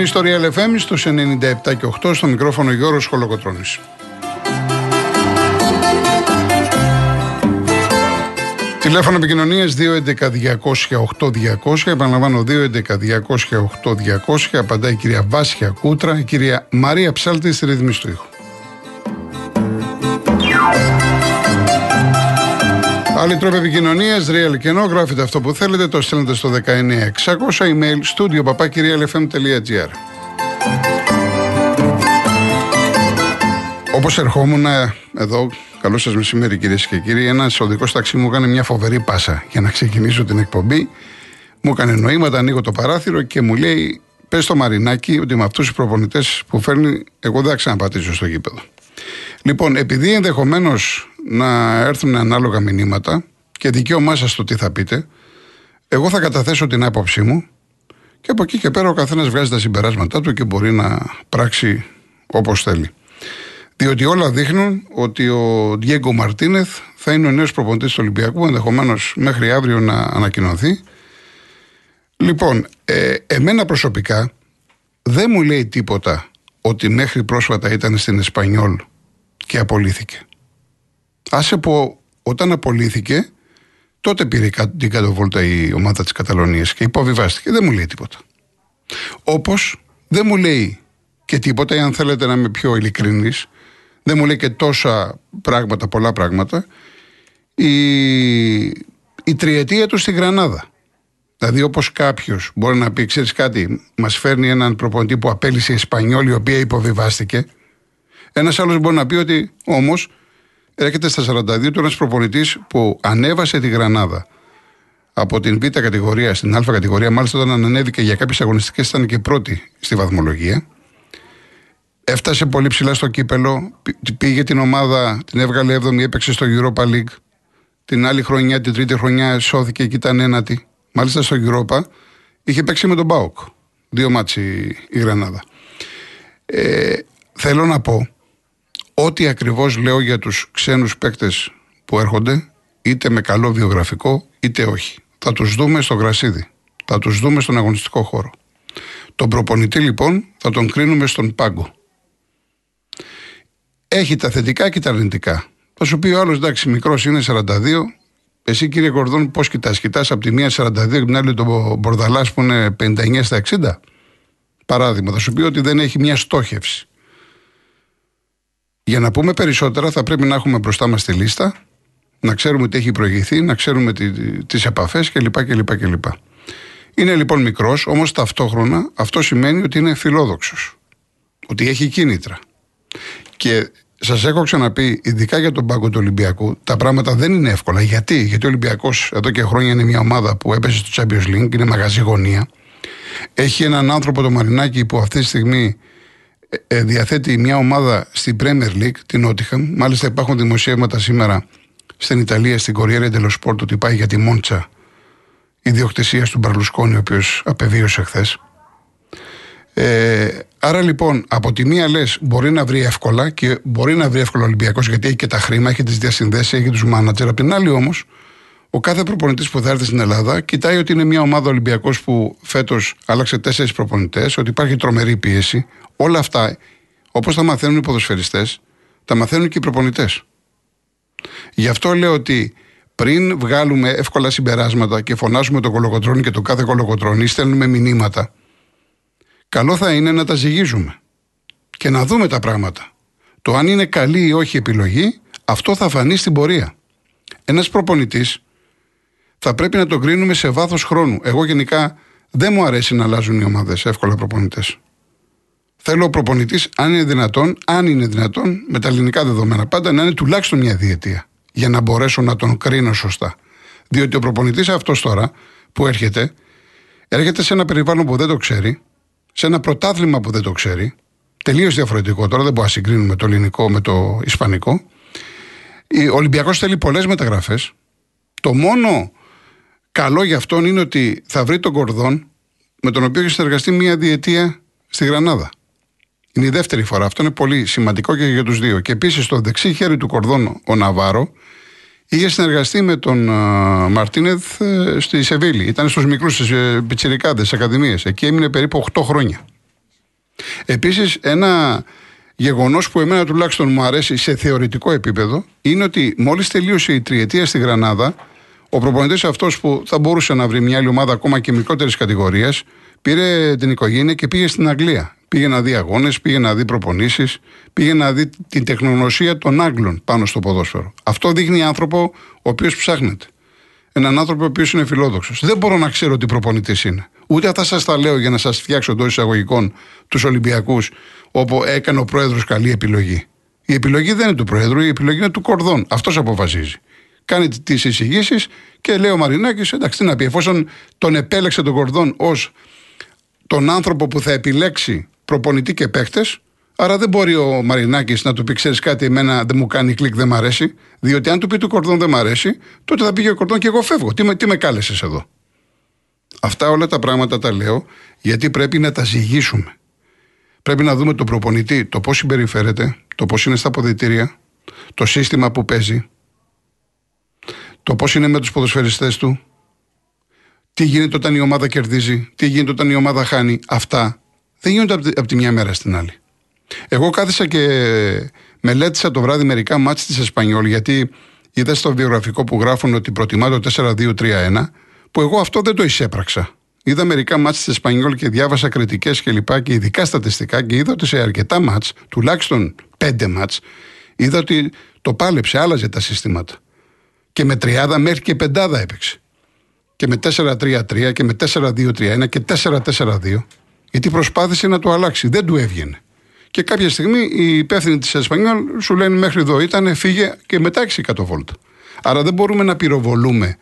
Είστε συντονισμένοι στο Real FM στους 97 και 8 στο μικρόφωνο Γιώργος Χολοκοτρώνης. Τηλέφωνο επικοινωνίας 211-200-8200. Επαναλαμβάνω 211-200-8200. Απαντάει η κυρία Βάσια Κούτρα, η κυρία Μαρία Ψάλτη στη ρύθμιση του ήχου. Άλλη τρόπο επικοινωνίας, real και ενώ γράφετε αυτό που θέλετε, το στέλνετε στο 19600 email studio papakirialfm.gr. Όπως ερχόμουν εδώ, καλό σας μεσημέρι κυρίες και κύριοι, ένας οδικός ταξί μου έκανε μια φοβερή πάσα για να ξεκινήσω την εκπομπή. Μου έκανε νοήματα, ανοίγω το παράθυρο και μου λέει: Πες στο Μαρινάκι ότι με αυτούς τους προπονητές που φέρνει, εγώ δεν θα ξαναπατήσω στο γήπεδο. Λοιπόν, επειδή ενδεχομένως να έρθουν ανάλογα μηνύματα και δικαίωμά σας το τι θα πείτε, εγώ θα καταθέσω την άποψή μου και από εκεί και πέρα ο καθένας βγάζει τα συμπεράσματά του και μπορεί να πράξει όπως θέλει. Διότι όλα δείχνουν ότι ο Διέγκο Μαρτίνεθ θα είναι ο νέος προπονητής του Ολυμπιακού, ενδεχομένως μέχρι αύριο να ανακοινωθεί. Λοιπόν, ε, εμένα προσωπικά δεν μου λέει τίποτα ότι μέχρι πρόσφατα ήταν στην Εσπανιόλ και απολύθηκε. Άσε που όταν απολύθηκε, τότε πήρε την κατοβόλτα η ομάδα της Καταλωνίας και υποβιβάστηκε. Δεν μου λέει τίποτα. Όπως δεν μου λέει και τίποτα, αν θέλετε να είμαι πιο ειλικρινής, δεν μου λέει και τόσα πράγματα, πολλά πράγματα, η, η τριετία του στη Γρανάδα. Δηλαδή, όπως κάποιος μπορεί να πει, ξέρεις κάτι, μας φέρνει έναν προπονητή που απέλησε η Ισπανιόλη, η οποία υποβιβάστηκε. Ένας άλλος μπορεί να πει ότι όμως έρχεται στα 42 του ένας προπονητής που ανέβασε τη Γρανάδα από την Β κατηγορία στην Α κατηγορία. Μάλιστα, όταν ανέβηκε για κάποιες αγωνιστικές, ήταν και πρώτη στη βαθμολογία. Έφτασε πολύ ψηλά στο κύπελλο. Πήγε την ομάδα, την έβγαλε 7η, έπαιξε στο Europa League. Την άλλη χρονιά, την τρίτη χρονιά, σώθηκε και ήταν ένατη. Μάλιστα στο Europa είχε παίξει με τον ΠΑΟΚ. Δύο ματς η Γρανάδα. Ε, θέλω να πω ό,τι ακριβώς λέω για τους ξένους παίκτες που έρχονται, είτε με καλό βιογραφικό, είτε όχι. Θα τους δούμε στο γρασίδι. Θα τους δούμε στον αγωνιστικό χώρο. Τον προπονητή λοιπόν θα τον κρίνουμε στον πάγκο. Έχει τα θετικά και τα αρνητικά. Θα σου πει ο άλλος, εντάξει, μικρός είναι 42. Εσύ κύριε Κορδόν, πώς κοιτάς, κοιτάς από τη μία 42 και την άλλη τον Μπορδαλάς που είναι 59 στα 60. Παράδειγμα, θα σου πει ότι δεν έχει μια στόχευση. Για να πούμε περισσότερα, θα πρέπει να έχουμε μπροστά μας τη λίστα, να ξέρουμε τι έχει προηγηθεί, να ξέρουμε τις επαφές κλπ, κλπ, κλπ. Είναι λοιπόν μικρός, όμως ταυτόχρονα αυτό σημαίνει ότι είναι φιλόδοξος. Ότι έχει κίνητρα. Και σας έχω ξαναπεί, ειδικά για τον πάγκο του Ολυμπιακού, τα πράγματα δεν είναι εύκολα. Γιατί, Γιατί ο Ολυμπιακός εδώ και χρόνια είναι μια ομάδα που έπεσε στο Champions League, είναι μαγαζί γωνία. Έχει έναν άνθρωπο, το Μαρινάκι, που αυτή τη στιγμή ε, ε, διαθέτει μια ομάδα στην Premier League, την Nottingham. Μάλιστα υπάρχουν δημοσιεύματα σήμερα στην Ιταλία, στην Κοριέρα dello Sport, ότι πάει για τη Μόντσα ιδιοκτησίας του Μπαρλουσκόνη, ο οποίος απεβίωσε χθες. Ε, άρα λοιπόν, από τη μία λες, μπορεί να βρει εύκολα και μπορεί να βρει εύκολα ο Ολυμπιακός γιατί έχει και τα χρήμα, έχει τις διασυνδέσεις, έχει τους μάνατζερ. Απ' την άλλη όμως, ο κάθε προπονητής που θα έρθει στην Ελλάδα κοιτάει ότι είναι μια ομάδα Ολυμπιακός που φέτος άλλαξε τέσσερις προπονητές, ότι υπάρχει τρομερή πίεση. Όλα αυτά, όπως τα μαθαίνουν οι ποδοσφαιριστές, τα μαθαίνουν και οι προπονητές. Γι' αυτό λέω ότι πριν βγάλουμε εύκολα συμπεράσματα και φωνάζουμε τον κολοκοτρόνη και τον κάθε κολοκοτρόνη, στέλνουμε μηνύματα καλό θα είναι να τα ζυγίζουμε και να δούμε τα πράγματα. Το αν είναι καλή ή όχι επιλογή, αυτό θα φανεί στην πορεία. Ένας προπονητής θα πρέπει να τον κρίνουμε σε βάθος χρόνου. Εγώ γενικά δεν μου αρέσει να αλλάζουν οι ομάδες εύκολα προπονητές. Θέλω ο προπονητής, αν είναι δυνατόν, αν είναι δυνατόν, με τα ελληνικά δεδομένα πάντα, να είναι τουλάχιστον μια διετία. Για να μπορέσω να τον κρίνω σωστά. Διότι ο προπονητής αυτός τώρα που έρχεται, έρχεται σε ένα περιβάλλον που δεν το ξέρει, σε ένα πρωτάθλημα που δεν το ξέρει, τελείως διαφορετικό. Τώρα δεν μπορούμε να συγκρίνουμε το ελληνικό με το ισπανικό. Ο Ολυμπιακός θέλει πολλές μεταγραφές. Το μόνο καλό για αυτόν είναι ότι θα βρει τον Κορδόν με τον οποίο έχει συνεργαστεί μία διετία στη Γρανάδα. Είναι η δεύτερη φορά. Αυτό είναι πολύ σημαντικό και για τους δύο. Και επίσης στο δεξί χέρι του Κορδόν, ο Ναβάρο, Είχε συνεργαστεί με τον Μαρτίνεθ ε, στη Σεβίλη. Ήταν στους μικρούς ε, πιτσιρικάδες, ακαδημίες. Εκεί έμεινε περίπου 8 χρόνια. Επίσης, ένα γεγονός που εμένα τουλάχιστον μου αρέσει σε θεωρητικό επίπεδο είναι ότι μόλις τελείωσε η τριετία στη Γρανάδα, ο προπονητής αυτός που θα μπορούσε να βρει μια άλλη ομάδα ακόμα και μικρότερης κατηγορίας, πήρε την οικογένεια και πήγε στην Αγγλία. Πήγε να δει αγώνες, πήγε να δει προπονήσεις, πήγε να δει την τεχνογνωσία των Άγγλων πάνω στο ποδόσφαιρο. Αυτό δείχνει άνθρωπο ο οποίος ψάχνεται. Έναν άνθρωπο ο οποίος είναι φιλόδοξος. Δεν μπορώ να ξέρω τι προπονητής είναι. Ούτε αυτά σας τα λέω για να σας φτιάξω εντός εισαγωγικών τους Ολυμπιακούς, όπου έκανε ο πρόεδρος καλή επιλογή. Η επιλογή δεν είναι του πρόεδρου, η επιλογή είναι του κορδόν. Αυτός αποφασίζει. Κάνει τις εισηγήσεις και λέει ο Μαρινάκης, εντάξει, τι να πει, εφόσον τον επέλεξε τον κορδόν ως τον άνθρωπο που θα επιλέξει προπονητή και παίχτες. Άρα δεν μπορεί ο Μαρινάκης να του πει: Ξέρεις κάτι, εμένα δεν μου κάνει κλικ, δεν μ' αρέσει. Διότι αν του πει του κορδόν δεν μ' αρέσει, τότε θα πήγε ο κορδόν και εγώ φεύγω. Τι με, τι με κάλεσες εδώ; Αυτά όλα τα πράγματα τα λέω γιατί πρέπει να τα ζυγίσουμε. Πρέπει να δούμε τον προπονητή, το πώς συμπεριφέρεται, το πώς είναι στα αποδητήρια, το σύστημα που παίζει, το πώς είναι με τους ποδοσφαιριστές του, τι γίνεται όταν η ομάδα κερδίζει, τι γίνεται όταν η ομάδα χάνει. Αυτά δεν γίνονται από τη μια μέρα στην άλλη. Εγώ κάθισα και μελέτησα το βράδυ μερικά μάτς της Εσπανιόλ γιατί είδα στο βιογραφικό που γράφουν ότι προτιμά το 4-2-3-1 που εγώ αυτό δεν το εισέπραξα. Είδα μερικά μάτς της Εσπανιόλ και διάβασα κριτικές και λοιπά και ειδικά στατιστικά και είδα ότι σε αρκετά μάτς, τουλάχιστον πέντε μάτς, είδα ότι το πάλεψε, άλλαζε τα συστήματα. Και με τριάδα μέχρι και πεντάδα έπαιξε. Και με 4-3-3 και με 4-2-3-1 και 4-4-2 γιατί προσπάθησε να το αλλάξει. Δεν του έβγαινε. Και κάποια στιγμή οι υπεύθυνοι της Εσπανιόλ σου λένε μέχρι εδώ ήταν, φύγε και μετά 6 βόλτα. Άρα δεν μπορούμε να πυροβολούμε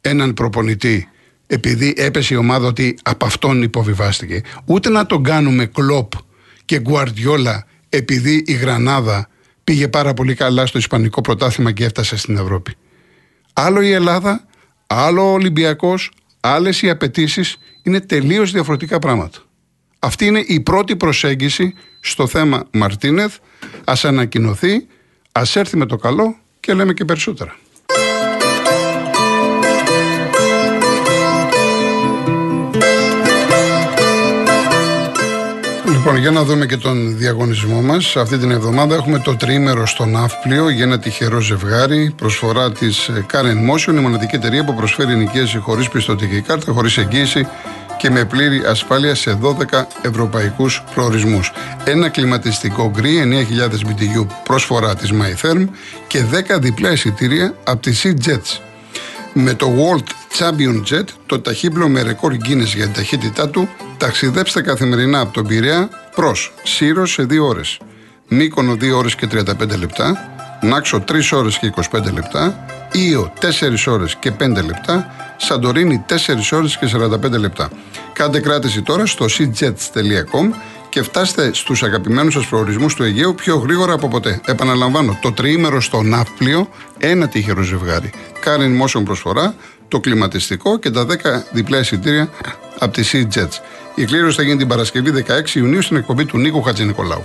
έναν προπονητή επειδή έπεσε η ομάδα ότι από αυτόν υποβιβάστηκε. Ούτε να τον κάνουμε κλοπ και γκουαρδιόλα επειδή η Γρανάδα πήγε πάρα πολύ καλά στο Ισπανικό πρωτάθλημα και έφτασε στην Ευρώπη. Άλλο η Ελλάδα, άλλο ο Ολυμπιακός, άλλες οι απαιτήσεις είναι τελείως διαφορετικά πράγματα. Αυτή είναι η πρώτη προσέγγιση στο θέμα Μαρτίνεθ. Ας ανακοινωθεί, ας έρθει με το καλό και λέμε και περισσότερα. Λοιπόν, για να δούμε και τον διαγωνισμό μας. Αυτή την εβδομάδα έχουμε το τρίμερο στο Ναύπλιο για ένα τυχερό ζευγάρι. Προσφορά της Karen Motion, η μοναδική εταιρεία που προσφέρει νοικίαση χωρίς πιστοτική κάρτα, χωρίς εγγύηση και με πλήρη ασφάλεια σε 12 ευρωπαϊκούς προορισμούς. Ένα κλιματιστικό γκρι 9.000 BTU προσφορά της MyTherm και 10 διπλά εισιτήρια από τη Sea Jets. Με το World Champion Jet, το ταχύπλο με ρεκόρ Guinness για την ταχύτητά του, ταξιδέψτε καθημερινά από τον Πειραιά προς Σύρος σε 2 ώρες. Μύκονο 2 ώρες και 35 λεπτά, Νάξο 3 ώρες και 25 λεπτά, Ήο 4 ώρες και 5 λεπτά, Σαντορίνη 4 ώρες και 45 λεπτά. Κάντε κράτηση τώρα στο cjets.com και φτάστε στους αγαπημένους σας προορισμούς του Αιγαίου πιο γρήγορα από ποτέ. Επαναλαμβάνω, το τριήμερο στο Ναύπλιο, ένα τυχερό ζευγάρι. Κάνει motion προσφορά, το κλιματιστικό και τα 10 διπλά εισιτήρια από τη Sea Jets. Η κλήρωση θα γίνει την Παρασκευή 16 Ιουνίου στην εκπομπή του Νίκου Χατζηνικολάου.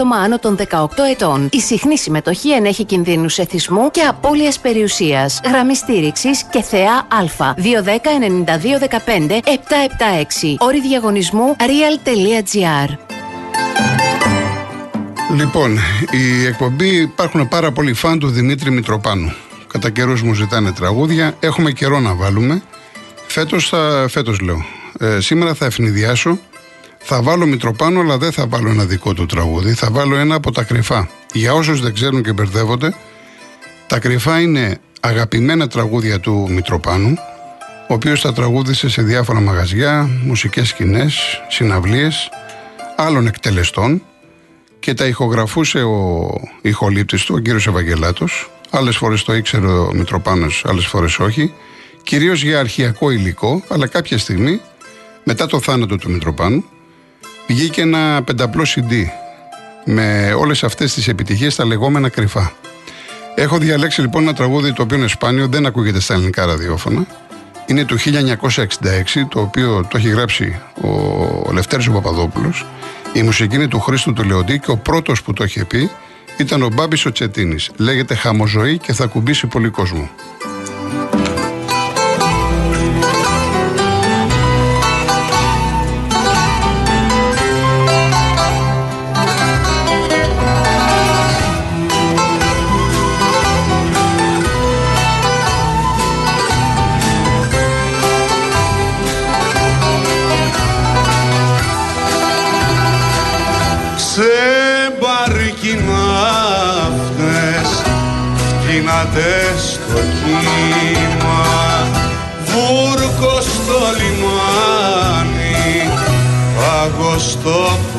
άτομα άνω των 18 ετών. Η συχνή συμμετοχή ενέχει κινδύνους εθισμού και απώλειας περιουσίας. Γραμμή στήριξης και θεά Α. 210-9215-776. Όρη διαγωνισμού real.gr. Λοιπόν, η εκπομπή υπάρχουν πάρα πολλοί φαν του Δημήτρη Μητροπάνου. Κατά καιρούς μου ζητάνε τραγούδια. Έχουμε καιρό να βάλουμε. Φέτος θα. Φέτος λέω. Ε, σήμερα θα ευνηδιάσω θα βάλω Μητροπάνο, αλλά δεν θα βάλω ένα δικό του τραγούδι. Θα βάλω ένα από τα κρυφά. Για όσους δεν ξέρουν και μπερδεύονται, τα κρυφά είναι αγαπημένα τραγούδια του Μητροπάνου, ο οποίος τα τραγούδισε σε διάφορα μαγαζιά, μουσικές σκηνές, συναυλίες, άλλων εκτελεστών και τα ηχογραφούσε ο ηχολήπτης του, ο κύριος Ευαγγελάτος, Άλλες φορές το ήξερε ο Μητροπάνος, άλλες φορές όχι. Κυρίως για αρχιακό υλικό, αλλά κάποια στιγμή, μετά το θάνατο του Μητροπάνου, βγήκε ένα πενταπλό CD με όλες αυτές τις επιτυχίες, τα λεγόμενα κρυφά. Έχω διαλέξει λοιπόν ένα τραγούδι το οποίο είναι σπάνιο, δεν ακούγεται στα ελληνικά ραδιόφωνα. Είναι το 1966, το οποίο το έχει γράψει ο Λευτέρης ο Παπαδόπουλος. Η μουσική είναι του Χρήστου του Λεοντή και ο πρώτος που το είχε πει ήταν ο Μπάμπης ο Τσετίνης. Λέγεται «Χαμοζωή» και θα κουμπίσει πολύ κόσμο.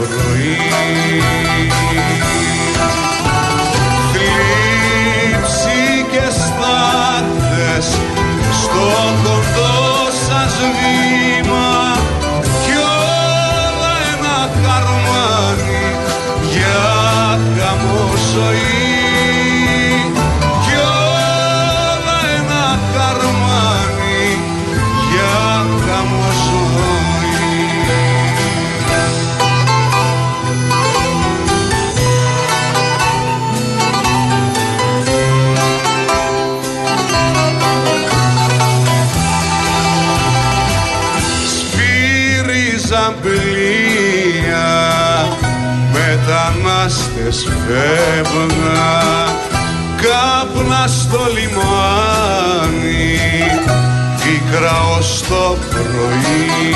Το μετανάστες φεύγα κάπνα στο λιμάνι πίκρα ως το πρωί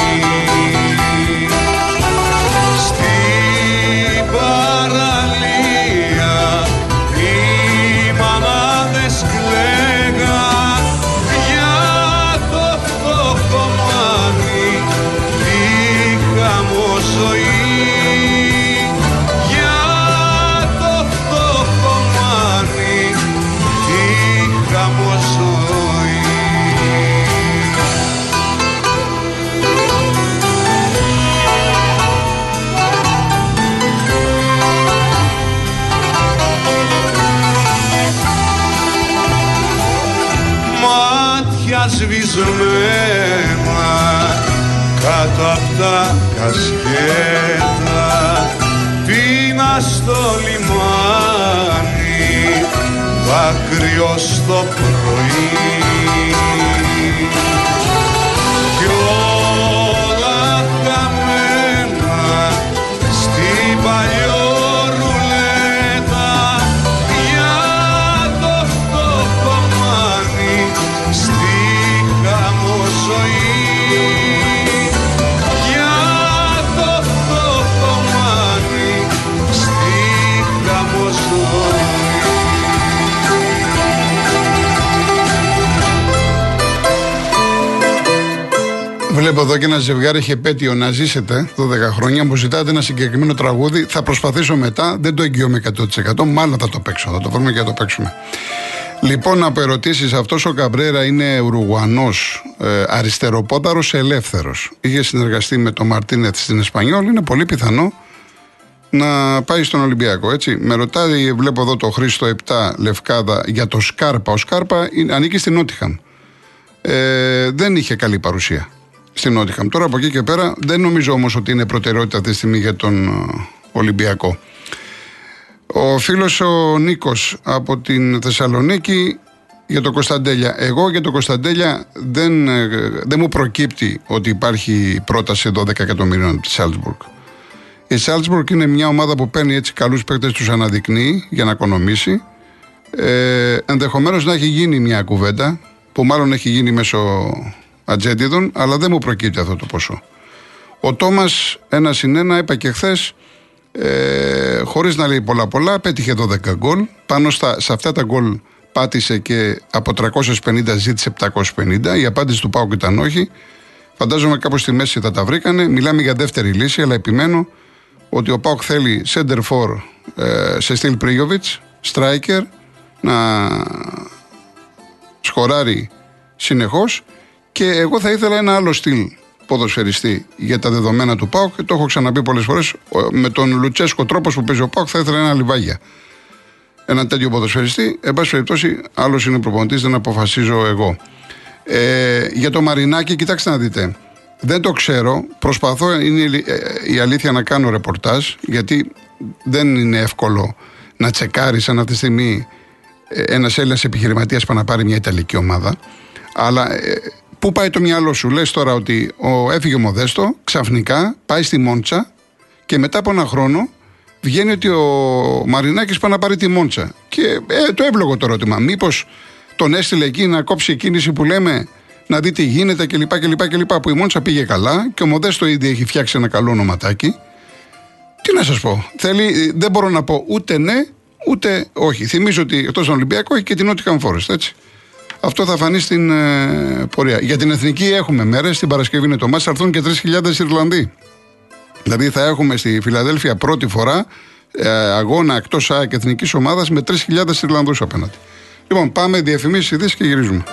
σβησμένα κάτω απ' τα κασκέτα. Πίνα στο λιμάνι δάκρυο στο πρωί ένα ζευγάρι έχει επέτειο να ζήσετε 12 χρόνια. Μου ζητάτε ένα συγκεκριμένο τραγούδι. Θα προσπαθήσω μετά. Δεν το εγγυώμαι 100%. Μάλλον θα το παίξω. Θα το βρούμε και θα το παίξουμε. Λοιπόν, από ερωτήσεις, αυτός ο Καμπρέρα είναι Ουρουγουανό, ε, αριστεροπόταρος, ελεύθερος. Είχε συνεργαστεί με τον Μαρτίνεθ στην Εσπανιόλ. Είναι πολύ πιθανό να πάει στον Ολυμπιακό. Έτσι. Με ρωτάει, βλέπω εδώ το Χρήστο 7 Λευκάδα για το Σκάρπα. Ο Σκάρπα ανήκει στην Νότιχαμ. Ε, δεν είχε καλή παρουσία στην Νότιχαμ. Τώρα από εκεί και πέρα δεν νομίζω όμως ότι είναι προτεραιότητα αυτή τη στιγμή για τον ε, Ολυμπιακό. Ο φίλος ο Νίκος από την Θεσσαλονίκη για το Κωνσταντέλια. Εγώ για το Κωνσταντέλια δεν, ε, δεν μου προκύπτει ότι υπάρχει πρόταση 12 εκατομμυρίων τη Σάλτσμπουργκ. Η Σάλτσμπουργκ είναι μια ομάδα που παίρνει έτσι καλούς παίκτες, τους αναδεικνύει για να οικονομήσει. Ε, Ενδεχομένως να έχει γίνει μια κουβέντα που μάλλον έχει γίνει μέσω ατζέντιδων, αλλά δεν μου προκύπτει αυτό το ποσό. Ο Τόμας, ένα συν ένα, είπα και χθες, ε, χωρίς να λέει πολλά πολλά, πέτυχε 12 γκολ. Πάνω στα, σε αυτά τα γκολ πάτησε και από 350 ζήτησε 750. Η απάντηση του Πάουκ ήταν όχι. Φαντάζομαι κάπου στη μέση θα τα βρήκανε. Μιλάμε για δεύτερη λύση, αλλά επιμένω ότι ο Πάουκ θέλει center for ε, σε στυλ Πρίγιοβιτς, striker, να σκοράρει συνεχώς. Και εγώ θα ήθελα ένα άλλο στυλ ποδοσφαιριστή για τα δεδομένα του Πάουκ. Και το έχω ξαναπεί πολλές φορές. Με τον Λουτσέσκο τρόπος που παίζει ο Πάουκ θα ήθελα ένα λιβάγια. Ένα τέτοιο ποδοσφαιριστή. Εν πάση περιπτώσει, άλλος είναι προπονητής, δεν αποφασίζω εγώ. Ε, για το Μαρινάκι, κοιτάξτε να δείτε. Δεν το ξέρω. Προσπαθώ, είναι η αλήθεια, να κάνω ρεπορτάζ, γιατί δεν είναι εύκολο να τσεκάρεις αν αυτή τη στιγμή ένας Έλληνας επιχειρηματίας πάει να πάρει μια Ιταλική ομάδα. Αλλά ε, πού πάει το μυαλό σου, λες τώρα ότι ο, έφυγε ο Μοδέστο, ξαφνικά πάει στη Μόντσα και μετά από ένα χρόνο βγαίνει ότι ο Μαρινάκης πάει να πάρει τη Μόντσα. Και ε, το εύλογο το ερώτημα. Μήπως τον έστειλε εκεί να κόψει η κίνηση που λέμε να δει τι γίνεται κλπ. κλπ, κλπ που η Μόντσα πήγε καλά και ο Μοδέστο ήδη έχει φτιάξει ένα καλό ονοματάκι. Τι να σας πω. Θέλει, δεν μπορώ να πω ούτε ναι ούτε όχι. Θυμίζω ότι εκτός τον Ολυμπιακό έχει και την Nottingham Forest, έτσι. Αυτό θα φανεί στην ε, πορεία. Για την εθνική έχουμε μέρες. Την Παρασκευή είναι το μάτς, θα έρθουν και 3.000 Ιρλανδοί. Δηλαδή θα έχουμε στη Φιλαδέλφια πρώτη φορά ε, αγώνα εκτός ΑΕΚ εθνικής ομάδας με 3.000 Ιρλανδούς απέναντι. Λοιπόν, πάμε διαφημίσεις ειδήσεις και γυρίζουμε.